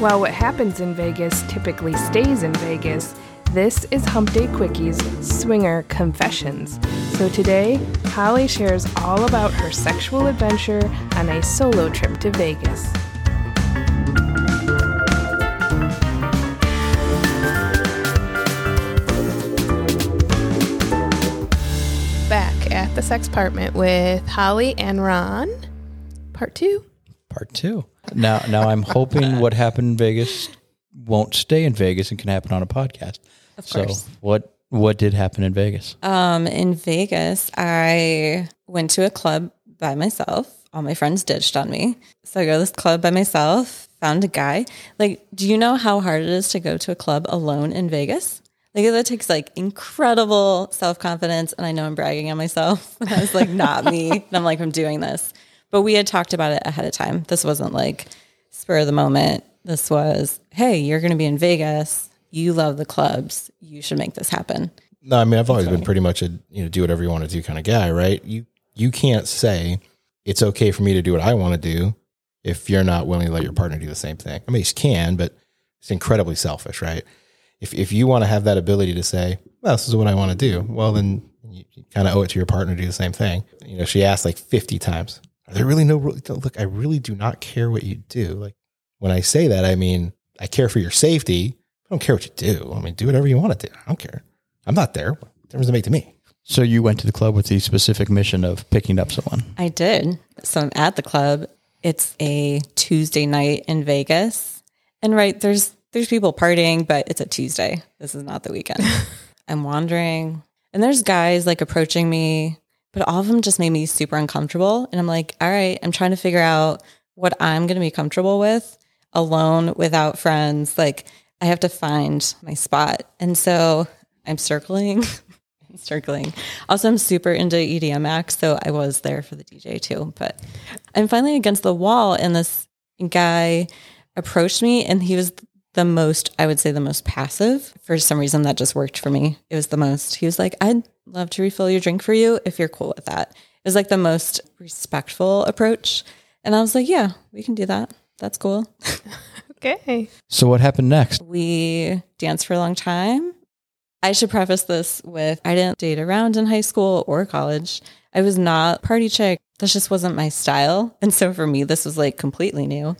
While what happens in Vegas typically stays in Vegas, this is Hump Day Quickies Swinger Confessions. So today, Holly shares all about her sexual adventure on a solo trip to Vegas. Back at the sex apartment with Holly and Ron. Part two. Part two. Now, now I'm hoping what happened in Vegas won't stay in Vegas and can happen on a podcast. Of course. So, what what did happen in Vegas? Um, in Vegas, I went to a club by myself. All my friends ditched on me. So I go to this club by myself, found a guy. Like, do you know how hard it is to go to a club alone in Vegas? Like that takes like incredible self confidence. And I know I'm bragging on myself. I was like, not me. And I'm like, I'm doing this. But we had talked about it ahead of time. This wasn't like spur of the moment. This was, hey, you're going to be in Vegas. You love the clubs. You should make this happen. No, I mean I've always been pretty much a you know do whatever you want to do kind of guy, right? You you can't say it's okay for me to do what I want to do if you're not willing to let your partner do the same thing. I mean, you can, but it's incredibly selfish, right? If if you want to have that ability to say, well, this is what I want to do, well, then you, you kind of owe it to your partner to do the same thing. You know, she asked like 50 times, are there really no rules? Look, I really do not care what you do. Like when I say that, I mean, I care for your safety. I don't care what you do. I mean, do whatever you want to do. I don't care. I'm not there. What difference does it make to me? So you went to the club with the specific mission of picking up someone. I did. So I'm at the club. It's a Tuesday night in Vegas. And right, there's there's people partying, but it's a Tuesday. This is not the weekend. I'm wandering and there's guys like approaching me, but all of them just made me super uncomfortable. And I'm like, all right, I'm trying to figure out what I'm going to be comfortable with alone without friends. Like I have to find my spot. And so I'm circling, circling. Also, I'm super into EDM acts, so I was there for the DJ too. But I'm finally against the wall, and this guy approached me, and he was the most, I would say, the most passive. For some reason, that just worked for me. It was the most. He was like, "I'd love to refill your drink for you if you're cool with that." It was like the most respectful approach, and I was like, "Yeah, we can do that. That's cool." Okay. So what happened next? We danced for a long time. I should preface this with I didn't date around in high school or college. I was not party chick. This just wasn't my style. And so for me, this was like completely new.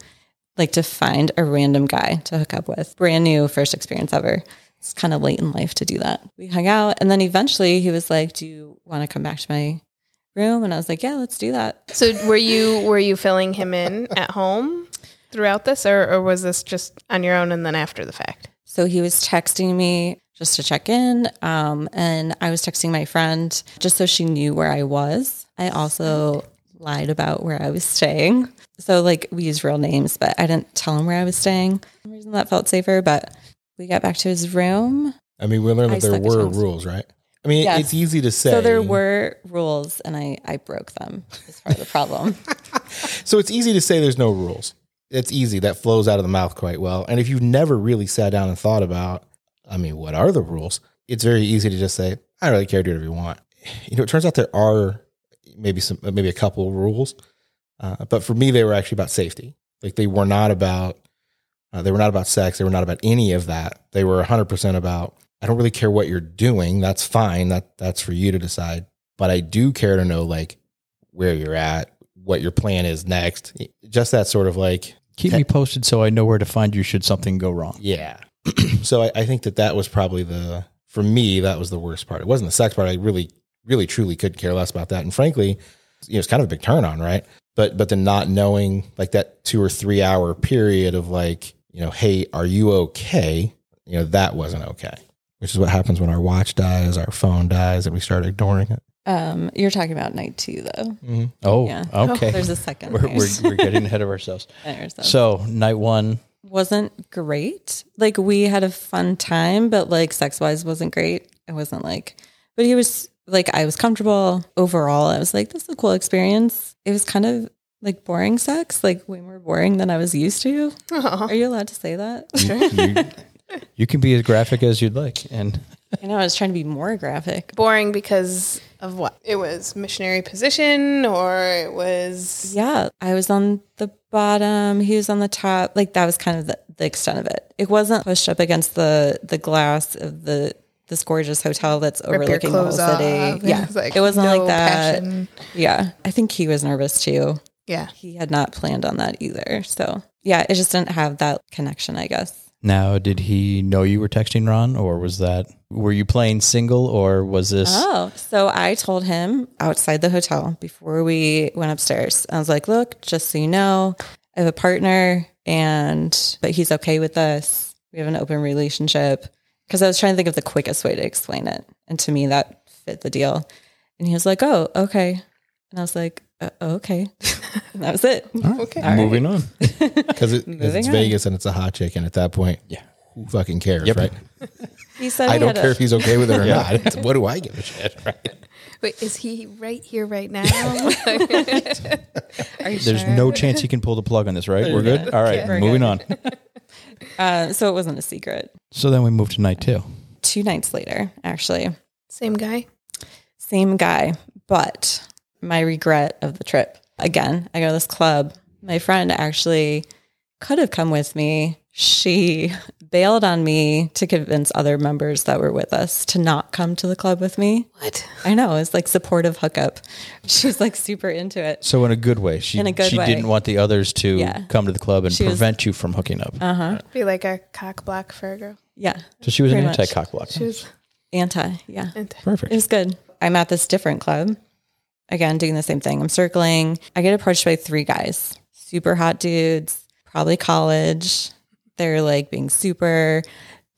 Like to find a random guy to hook up with. Brand new first experience ever. It's kind of late in life to do that. We hung out and then eventually he was like, Do you want to come back to my room? And I was like, Yeah, let's do that. So were you were you filling him in at home throughout this or, or was this just on your own and then after the fact? So he was texting me just to check in. Um, and I was texting my friend just so she knew where I was. I also lied about where I was staying. So, like, we use real names, but I didn't tell him where I was staying. Reason that felt safer. But we got back to his room. I mean, we learned I that there were rules, right? I mean, Yes. it's easy to say. So there were rules, and I, I broke them. Is part of the problem. So it's easy to say there's no rules. It's easy. That flows out of the mouth quite well. And if you've never really sat down and thought about, I mean, what are the rules? It's very easy to just say, I don't really care, do whatever you want. You know, it turns out there are maybe some, maybe a couple of rules. Uh, but for me, they were actually about safety. Like they were not about, uh, they were not about sex. They were not about any of that. They were 100% about, I don't really care what you're doing. That's fine. That that's for you to decide. But I do care to know like where you're at, what your plan is next. Just that sort of like, Keep me posted so I know where to find you should something go wrong. yeah. so I, I think that that was probably the, for me, that was the worst part. It wasn't the sex part. I really, really, truly could care less about that. And frankly, you know, it's kind of a big turn on, right? But, but the not knowing like that two or three hour period of like, you know, hey, are you okay? You know, that wasn't okay. which is what happens when our watch dies, our phone dies, and we start ignoring it. Um, you're talking about night two, though. Oh, Yeah. okay. There's a second. we're, we're, we're getting ahead of ourselves. So, night one, wasn't great. Like we had a fun time, but like sex wise wasn't great. It wasn't like, but he was like, I was comfortable overall. I was like, this is a cool experience. It was kind of like boring sex, like way more boring than I was used to. Are you allowed to say that? you, you can be as graphic as you'd like. And I know I was trying to be more graphic. Boring because of what? It was missionary position or it was Yeah, I was on the bottom. He was on the top. Like that was kind of the, the extent of it. It wasn't pushed up against the the glass of the this gorgeous hotel that's rip overlooking the whole city. off. Yeah, was like it wasn't no like that. passion. Yeah, I think he was nervous too. Yeah. He had not planned on that either. So yeah, it just didn't have that connection. I guess. now, did he know you were texting Ron, or was that, were you playing single, or was this, Oh, so I told him outside the hotel before we went upstairs. I was like, "Look, just so you know, I have a partner, and but he's okay with us. We have an open relationship." Because I was trying to think of the quickest way to explain it, and to me that fit the deal. And he was like, "Oh, okay," and I was like, uh, "Okay," and that was it. Okay. All right. moving on? Because it, 'cause Moving it's on. Vegas and it's a hot chick. And at that point, Yeah. who fucking cares, Yep. right? He said I he don't had a- care if he's okay with it or not. It's, what do I give a shit, right? Wait, is he right here right now? Are you There's sure? no chance he can pull the plug on this, right? We're good? All right, We're moving good. on. Uh, so it wasn't a secret. So then we moved to night two. Two nights later, actually, Same guy. same guy, but my regret of the trip. Again, I go to this club. My friend actually could have come with me. She bailed on me to convince other members that were with us to not come to the club with me. What? I know, it's like supportive hookup. She's like super into it. So in a good way, she In a good she way. didn't want the others to Yeah. come to the club and She was- prevent you from hooking up. Uh huh. Be like a cock block for a girl. Yeah. so she was an pretty much. anti cock block. She was Anti. Yeah. into Perfect. It was good. I'm at this different club. Again, doing the same thing. I'm circling. I get approached by three guys, super hot dudes, probably college. They're like being super,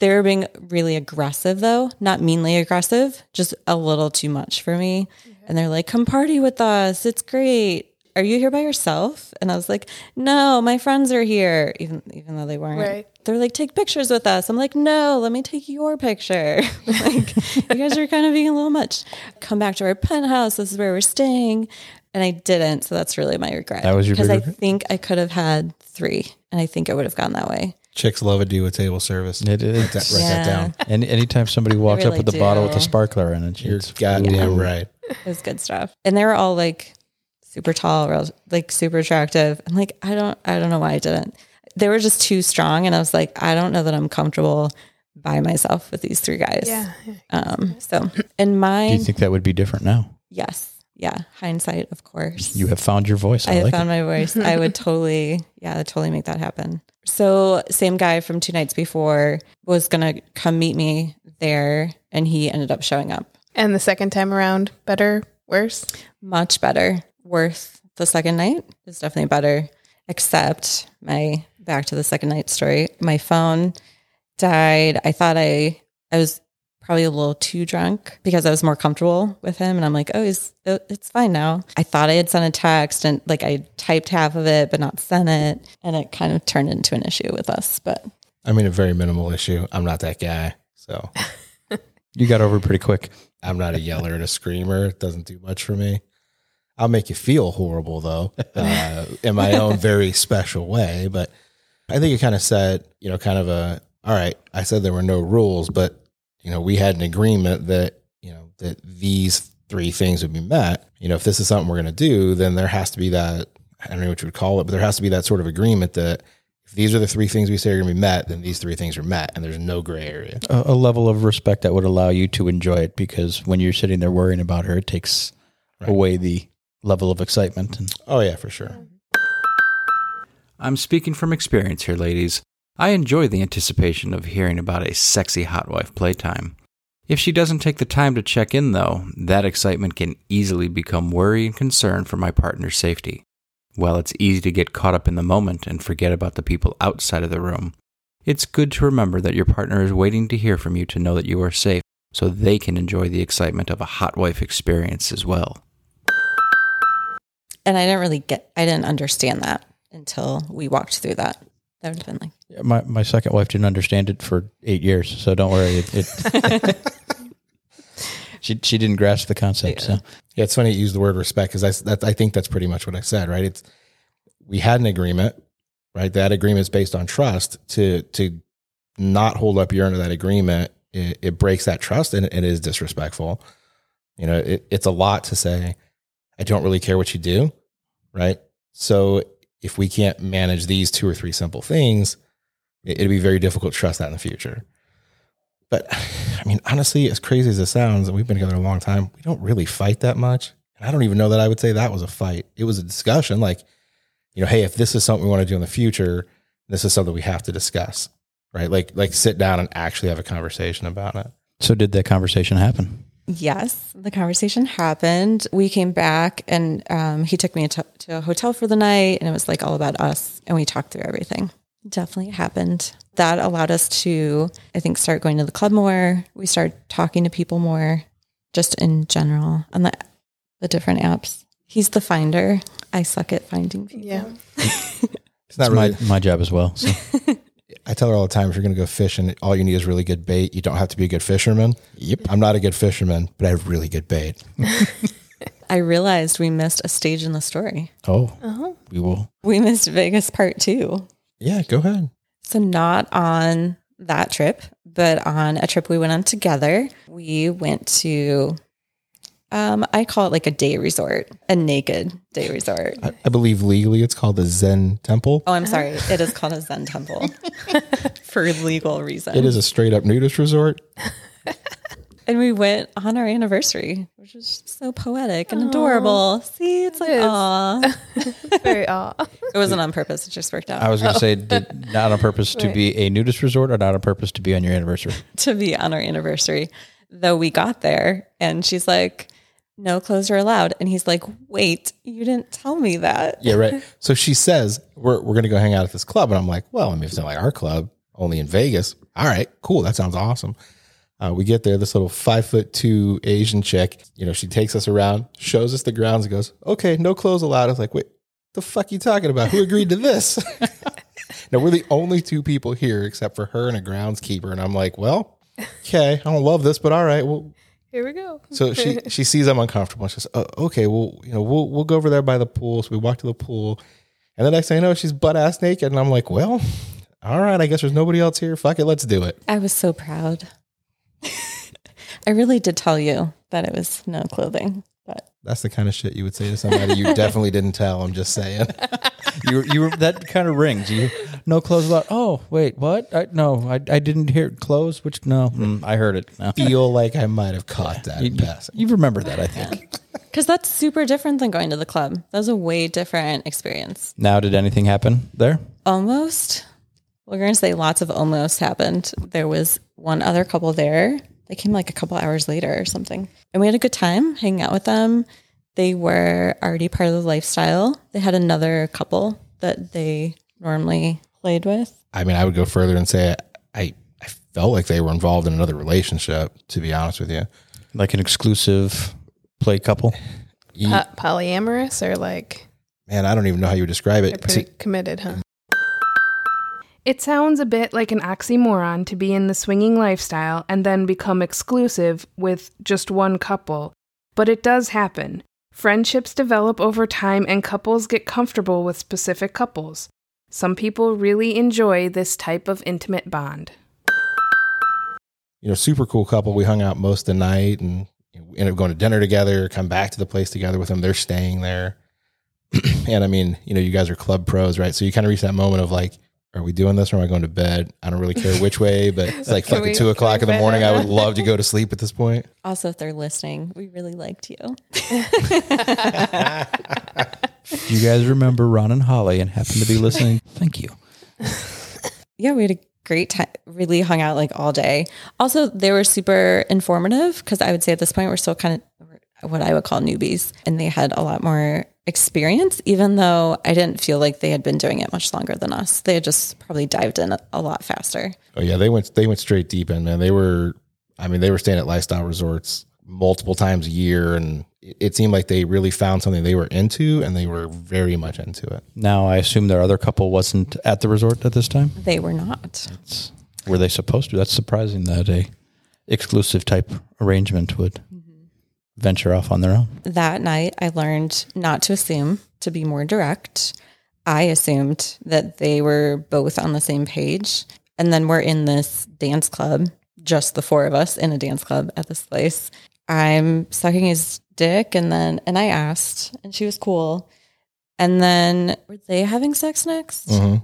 they're being really aggressive though, not meanly aggressive, just a little too much for me. And they're like, come party with us. It's great. Are you here by yourself? And I was like, no, my friends are here, even even though they weren't. Right. They're like, take pictures with us. I'm like, no, let me take your picture. like, you guys are kind of being a little much. Come back to our penthouse. This is where we're staying. And I didn't. So that's really my regret. That was your Because I regret? think I could have had three. And I think I would have gone that way. Chicks love a do a table service. It Write that, write that down. And anytime somebody walks up really with a bottle with a sparkler in it, You're it's goddamn right. It was good stuff. And they were all like super tall, real- like super attractive. I'm like, I don't, I don't know why I didn't. They were just too strong. And I was like, I don't know that I'm comfortable by myself with these three guys. yeah. Um, so in my. Do you think that would be different now? yes. Yeah. Hindsight, of course. You have found your voice. I, I have like found it. my voice. I would totally, yeah, totally make that happen. So, same guy from two nights before was going to come meet me there, and he ended up showing up. And the second time around, better, worse? Much better. Worth the second night is definitely better, except my back to the second night story. My phone died. I thought I, I was probably a little too drunk because I was more comfortable with him. And I'm like, oh, he's, it's fine now. I thought I had sent a text and like I typed half of it, but not sent it. And it kind of turned into an issue with us. But I mean, a very minimal issue. I'm not that guy. So You got over pretty quick. I'm not a yeller and a screamer. It doesn't do much for me. I'll make you feel horrible though, uh, in my own very special way. But I think it kind of said, you know, kind of a, all right, I said there were no rules, but, you know, we had an agreement that, you know, that these three things would be met. You know, if this is something we're going to do, then there has to be that, I don't know what you would call it, but there has to be that sort of agreement that if these are the three things we say are going to be met, then these three things are met and there's no gray area. A, a level of respect that would allow you to enjoy it because when you're sitting there worrying about her, it takes away the level of excitement. And Oh, yeah, for sure. I'm speaking from experience here, ladies. I enjoy the anticipation of hearing about a sexy hot wife playtime. If she doesn't take the time to check in, though, that excitement can easily become worry and concern for my partner's safety. While it's easy to get caught up in the moment and forget about the people outside of the room, It's good to remember that your partner is waiting to hear from you to know that you are safe so they can enjoy the excitement of a hot wife experience as well. And I didn't really get, I didn't understand that until we walked through that. That would have been like, My my second wife didn't understand it for eight years, so don't worry. It, it she she didn't grasp the concept. So Yeah, it's funny you use the word respect because I, that, I think that's pretty much what I said, right? It's we had an agreement, right? That agreement is based on trust. To to not hold up your end of that agreement, it, it breaks that trust and it is disrespectful. You know, it, it's a lot to say. I don't really care what you do, right? So if we can't manage these two or three simple things, it, it'd be very difficult to trust that in the future. But I mean, honestly, as crazy as it sounds, and we've been together a long time, we don't really fight that much. And I don't even know that I would say that was a fight. It was a discussion like, you know, hey, if this is something we want to do in the future, this is something we have to discuss, right? Like, like sit down and actually have a conversation about it. so did that conversation happen? Yes, the conversation happened. We came back and um, he took me to, to a hotel for the night and it was like all about us and we talked through everything. Definitely happened. That allowed us to, I think, start going to the club more. We started talking to people more, just in general on the, the different apps. He's the finder. I suck at finding people. Yeah. It's not It's my really. my job as well. So I tell her all the time, if you're going to go fishing, all you need is really good bait. You don't have to be a good fisherman. Yep. I'm not a good fisherman, but I have really good bait. I realized we missed a stage in the story. oh, uh-huh. we will. We missed Vegas part two. Yeah, go ahead. So, not on that trip, but on a trip we went on together. We went to, um, I call it like a day resort, a naked day resort. I, I believe legally it's called the Zen Temple. Oh, I'm sorry. It is called a Zen temple for legal reasons. It is a straight up nudist resort. And we went on our anniversary, which is so poetic and adorable. See, it's like, is. aw. Very aw. It wasn't on purpose. It just worked out I was going to say, did, not on purpose to be a nudist resort, or not on purpose to be on your anniversary. to be on our anniversary. Though we got there and she's like, no clothes are allowed. And he's like, wait, you didn't tell me that. Yeah, right. So she says, We're, we're going to go hang out at this club. And I'm like, Well, I mean, it's not like our club, only in Vegas. All right, cool. That sounds awesome. Uh, we get there, this little five foot two Asian chick, you know, she takes us around, shows us the grounds, and goes, Okay, no clothes allowed. I was like, Wait, the fuck you talking about? Who agreed to this? now, we're the only two people here except for her and a groundskeeper. And I'm like, Well, okay, I don't love this, but all right. Well, Here we go. so she she sees I'm uncomfortable. She says, oh, "Okay, well, you know, we'll we'll go over there by the pool." So we walk to the pool, and the next thing I know, she's butt ass naked, and I'm like, "Well, all right, I guess there's nobody else here. Fuck it, let's do it." I was so proud. I really did tell you that it was no clothing, but That's the kind of shit you would say to somebody you definitely didn't tell. I'm just saying. You you were, that kind of rings. You no clothes allowed. Oh wait, what? I, no, I, I didn't hear clothes. Which no, mm, I heard it. No. Feel like I might have caught that. You, in passing. you remember that, I think. because that's super different than going to the club. That was a way different experience. Now, did anything happen there? Almost, we're going to say lots of almost happened. There was one other couple there. They came like a couple hours later or something. And we had a good time hanging out with them. They were already part of the lifestyle. They had another couple that they normally played with. I mean, I would go further and say I I felt like they were involved in another relationship. To be honest with you, Like an exclusive play couple? You- Po- polyamorous or like man, I don't even know how you would describe it. pretty To- committed, huh? It sounds a bit like an oxymoron to be in the swinging lifestyle and then become exclusive with just one couple, but it does happen. Friendships develop over time and couples get comfortable with specific couples. Some people really enjoy this type of intimate bond. you know, super cool couple. We hung out most of the night and you know, we ended up going to dinner together, come back to the place together with them. They're staying there. and I mean, you know, you guys are club pros, right? So you kind of reach that moment of like, are we doing this or am I going to bed? I don't really care which way, but it's like Can fucking we- two o'clock in the morning. I would love to go to sleep at this point. Also, if they're listening, we really liked you. You guys remember Ron and Holly and happen to be listening? Thank you. yeah, we had a great time. Really hung out like all day. Also, they were super informative because I would say at this point we're still kind of what I would call newbies, and they had a lot more experience, even though I didn't feel like they had been doing it much longer than us. They had just probably dived in a, a lot faster. Oh yeah, they went they went straight deep in, man. They were I mean, they were staying at lifestyle resorts multiple times a year and it it seemed like they really found something they were into and they were very much into it. Now, I assume their other couple wasn't at the resort at this time. They were not. It's, were they supposed to? That's surprising that a exclusive type arrangement would mm-hmm. venture off on their own. That night, I learned not to assume, to be more direct. I assumed that they were both on the same page. And then we're in this dance club, just the four of us in a dance club at this place. I'm sucking his dick and then and I asked and she was cool. And then were they having sex next? Mhm.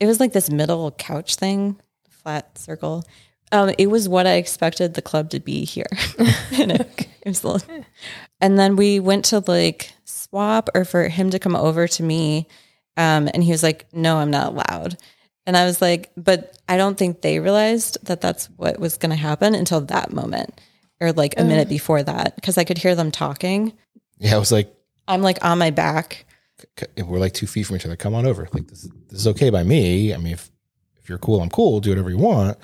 It was like this middle couch thing, flat circle. Um, it was what I expected the club to be here. and, it, it little- and then we went to like swap or for him to come over to me. Um, and he was like, no, I'm not allowed. And I was like, but I don't think they realized that that's what was going to happen until that moment or like a minute before that. Cause I could hear them talking. Yeah, I was like I'm like on my back. c- we're like two feet from each other. Come on over. Like this, is- this is okay by me. I mean, if if you're cool, I'm cool. Do whatever you want.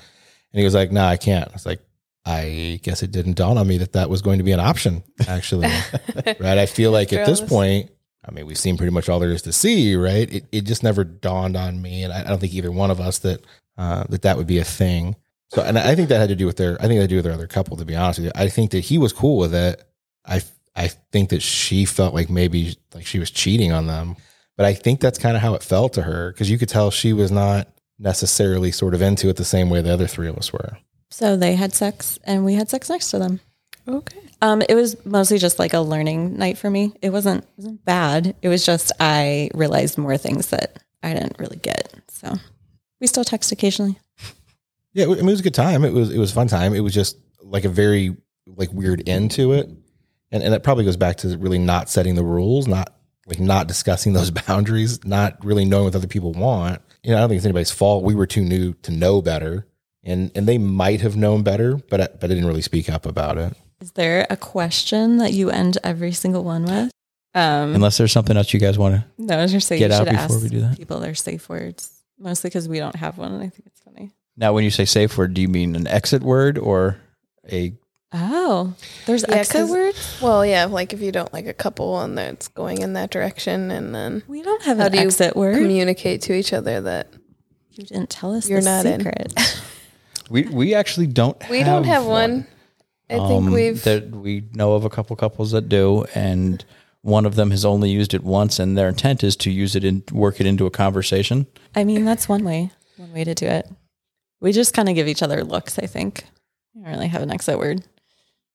And he was like, "Nah, I can't." I was like, "I guess it didn't dawn on me that that was going to be an option." Actually, right? I feel like at this Travis. point, I mean, we've seen pretty much all there is to see, right? It it just never dawned on me, and I, I don't think either one of us that uh, that that would be a thing. So, and I think that had to do with their. I think that had to do with their other couple. To be honest with you, I think that he was cool with it. I I think that she felt like maybe like she was cheating on them. But I think that's kind of how it felt to her because you could tell she was not necessarily sort of into it the same way the other three of us were. So they had sex and we had sex next to them. Okay. Um, it was mostly just like a learning night for me. It wasn't, it wasn't bad. It was just I realized more things that I didn't really get. So we still text occasionally. Yeah, I mean, it was a good time. It was it was a fun time. It was just like a very like weird end to it, and and that probably goes back to really not setting the rules, not like not discussing those boundaries, not really knowing what other people want. You know, I don't think it's anybody's fault. We were too new to know better, and and they might have known better, but I, but I didn't really speak up about it. Is there a question that you end every single one with? Um, Unless there's something else you guys want to. no, I was just saying Get you out should before ask we do that. people their safe words, mostly because we don't have one, and I think it's funny. Now, when you say safe word, do you mean an exit word or a? Oh, there's Yeah, exit 'cause- words. Well, yeah, like if you don't like a couple and that's going in that direction, and then We don't have How an do you exit word. communicate to each other that you didn't tell us You're the not in. secret. We we actually don't. we don't have one. I think Um, we've that we know of a couple couples that do, and one of them has only used it once, and their intent is to use it and work it into a conversation. I mean, that's one way. One way to do it. We just kind of give each other looks. I think. We don't really have an exit word.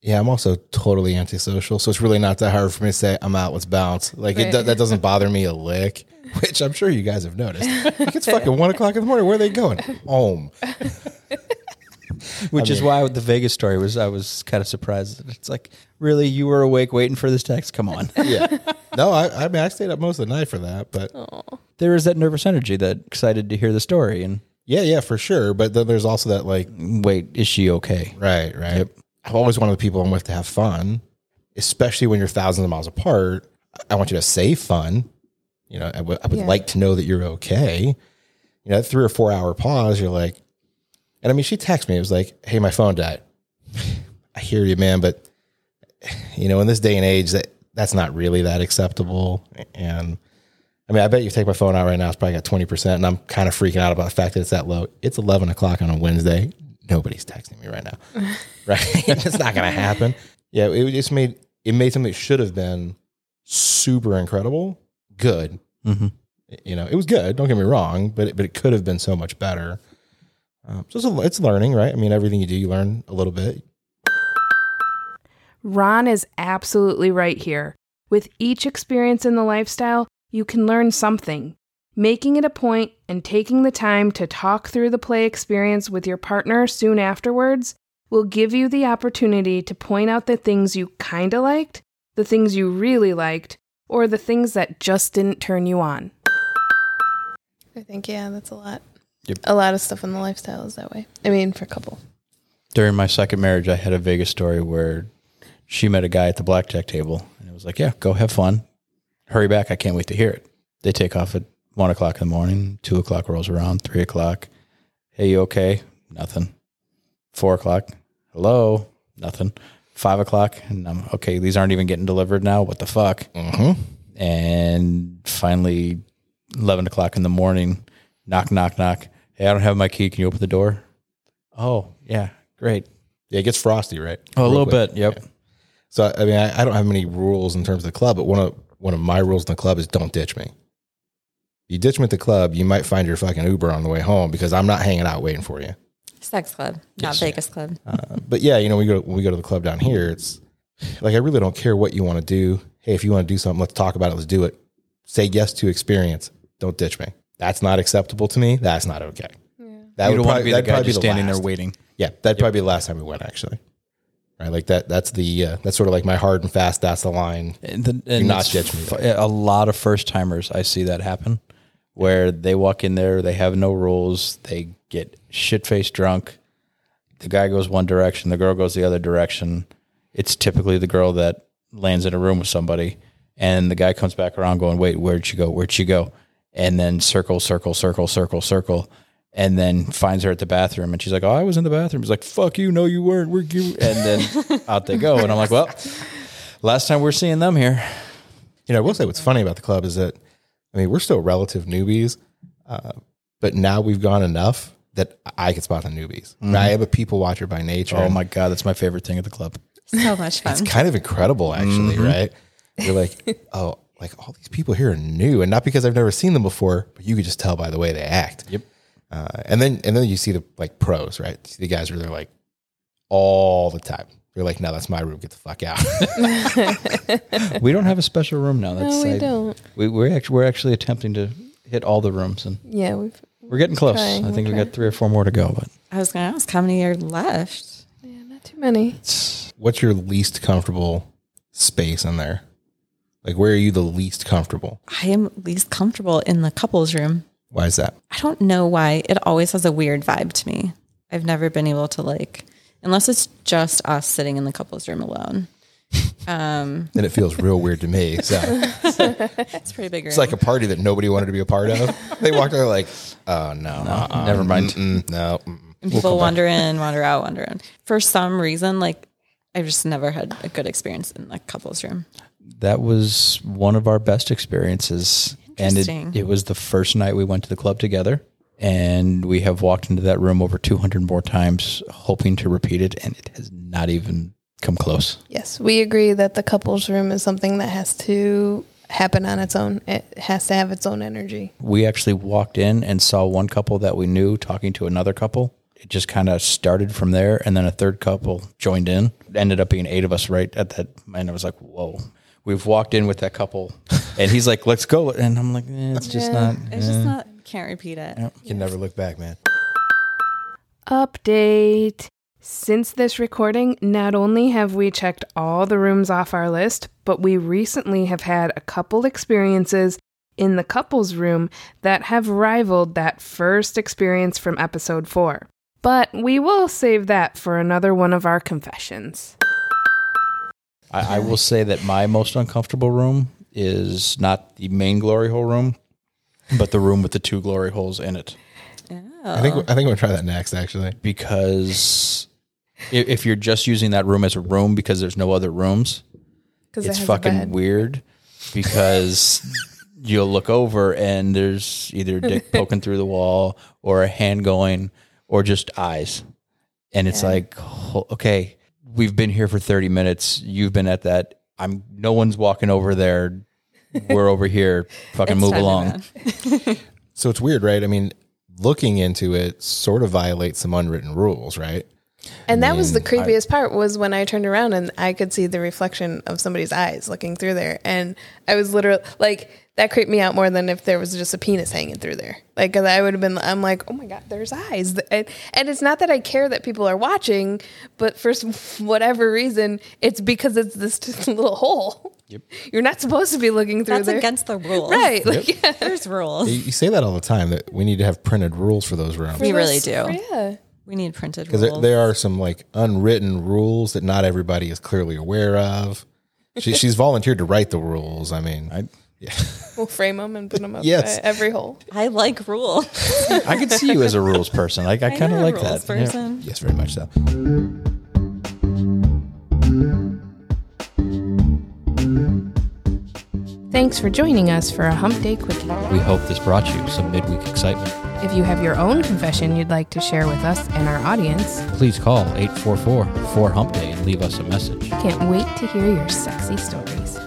Yeah, I'm also totally antisocial, so it's really not that hard for me to say I'm out. Let's bounce. Like it, Right. that doesn't bother me a lick, which I'm sure you guys have noticed. Like, it's fucking one o'clock in the morning. Where are they going? Home. Which is why the Vegas story was I was kind of surprised. It's like really you were awake waiting for this text. Come on, Yeah. No, I, I mean I stayed up most of the night for that, but there is that nervous energy that excited to hear the story and yeah, yeah, for sure. But then there's also that like, wait, is she okay? right, right. I've always wanted the people I'm with to have fun, especially when you're thousands of miles apart. I want you to say fun. You know, I would I would Yeah. like to know that you're okay. You know, that three or four hour pause, you're like, and I mean, she texted me. It was like, "Hey, my phone died." I hear you, man, but you know, in this day and age, that that's not really that acceptable. And I mean, I bet you take my phone out right now, it's probably got twenty percent, and I'm kind of freaking out about the fact that it's that low. It's eleven o'clock on a Wednesday. Nobody's texting me right now, right? it's not going to happen. Yeah, it just made it made something that should have been super incredible good. Mhm. You know, it was good. Don't get me wrong, but it, but it could have been so much better. Um, so it's, a, it's learning, right? I mean, everything you do, you learn a little bit. Ron is absolutely right here. With each experience in the lifestyle, you can learn something. Making it a point and taking the time to talk through the play experience with your partner soon afterwards will give you the opportunity to point out the things you kinda liked, the things you really liked, or the things that just didn't turn you on. I think, yeah, that's a lot. Yep. A lot of stuff in the lifestyle is that way. I mean, for a couple. During my second marriage, I had a Vegas story where she met a guy at the blackjack table, and it was like, yeah, go have fun, hurry back. I can't wait to hear it. They take off at one o'clock in the morning. Two o'clock rolls around. Three o'clock. Hey, you okay? Nothing. Four o'clock. Hello. Nothing. Five o'clock. And I'm okay. These aren't even getting delivered now. What the fuck? Mm-hmm. And finally, eleven o'clock in the morning. Knock, knock, knock. Hey, I don't have my key. Can you open the door? Oh, yeah, great. Yeah, it gets frosty, right? Oh, a Real little quick. bit. Yep. So I mean, I, I don't have many rules in terms of the club, but one of one of my rules in the club is don't ditch me. You ditch me at the club, you might find your fucking Uber on the way home because I'm not hanging out waiting for you. Sex club, not Vegas club. Uh, but yeah, you know, we go when we go to the club down here. It's like I really don't care what you want to do. Hey, if you want to do something, let's talk about it. Let's do it. Say yes to experience. Don't ditch me. That's not acceptable to me. That's not okay. That you don't want to probably- be the that'd guy probably just the standing there waiting. Yeah, that'd probably be the last time we went actually. Right, like that. That's the uh, that's sort of like my hard and fast. That's the line. And, the, and not ditch me fu- A lot of first timers, I see that happen, where they walk in there, they have no rules, they get shit faced drunk. The guy goes one direction, the girl goes the other direction. It's typically the girl that lands in a room with somebody, and the guy comes back around going, "Wait, where'd she go? Where'd she go?" And then circle, circle, circle, circle, circle. And then finds her at the bathroom, and she's like, "Oh, I was in the bathroom." He's like, "Fuck you, no, you weren't. We're you?" And then out they go, and I'm like, "Well, last time we're seeing them here." You know, I will say what's funny about the club is that I mean we're still relative newbies, uh, but now we've gone enough that I can spot the newbies. I am a people watcher by nature. Oh my god, that's my favorite thing at the club. So much fun. it's kind of incredible actually Mm-hmm. right you're like oh like all these people here are new and not because i've never seen them before but you could just tell by the way they act Yep. Uh, and then and then you see the like pros right see the guys where they're like all the time you're like no that's my room get the fuck out We don't have a special room now. That's No, we I- don't. We, we're actually we're actually attempting to hit all the rooms, and Yeah, we've we're getting close. trying, I think we're we got three or four more to go. But I was going to ask how many are left. yeah, not too many. what's your least comfortable space in there like where are you the least comfortable I am least comfortable in the couples room. Why is that I don't know why. It always has a weird vibe to me. I've never been able to like, unless it's just us sitting in the couples room alone. Um, then it feels real weird to me so it's pretty big room. it's like a party that nobody wanted to be a part of they walked out like oh no, uh-uh, never mind. mm-mm, no mm-mm. And people wander in, wander out, wander in. For some reason, like I've just never had a good experience in the couples room. that was one of our best experiences, and it, it was the first night we went to the club together. And we have walked into that room over 200 more times, hoping to repeat it, and it has not even come close. Yes, we agree that the couples room is something that has to happen on its own. It has to have its own energy. we actually walked in and saw one couple that we knew talking to another couple. It just kind of started from there, and then a third couple joined in. It ended up being eight of us right at that, and I was like, "Whoa!" We've walked in with that couple, and he's like, "Let's go," and I'm like, eh, "It's just Yeah, not." It's just not, can't repeat it. you can never look back man Update. Since this recording, not only have we checked all the rooms off our list, but we recently have had a couple experiences in the couples room that have rivaled that first experience from episode 4. But we will save that for another one of our confessions. I, I will say that my most uncomfortable room is not the main glory hole room, but the room with the two glory holes in it. I think I think I'm gonna try that next. Actually, Because i- if you're just using that room as a room because there's no other rooms, Because it's fucking weird because you'll look over and there's either dick poking through the wall or a hand going or just eyes. And it's like, ho- okay, we've been here for 30 minutes. You've been at that. I'm no one's walking over there. We're over here. Fucking move along. so it's weird, right? I mean, looking into it sort of violates some unwritten rules, right? And that was the creepiest part was when I turned around and I could see the reflection of somebody's eyes looking through there. And I was literally like, that creeped me out more than if there was just a penis hanging through there. Like, I would have been, I'm like, oh my God, there's eyes. And, and it's not that I care that people are watching, but for s- whatever reason, it's because it's this little hole. Yep. You're not supposed to be looking through That's there. against the rules. right. Like, yeah. There's rules. You, you say that all the time that we need to have printed rules for those rooms. We really those- do. Yeah. We need printed because rules. there, there are some like unwritten rules that not everybody is clearly aware of. She, she's volunteered to write the rules. I mean, I We'll frame them and put them up Yes. every hole. I like rules. I could see you as a rules person. Like I kind of like rules that. Yeah. yes, very much so. Thanks for joining us for a Hump Day Quickie. We hope this brought you some midweek excitement. If you have your own confession you'd like to share with us and our audience, Please call 844 4 Hump Day and leave us a message. can't wait to hear your sexy stories.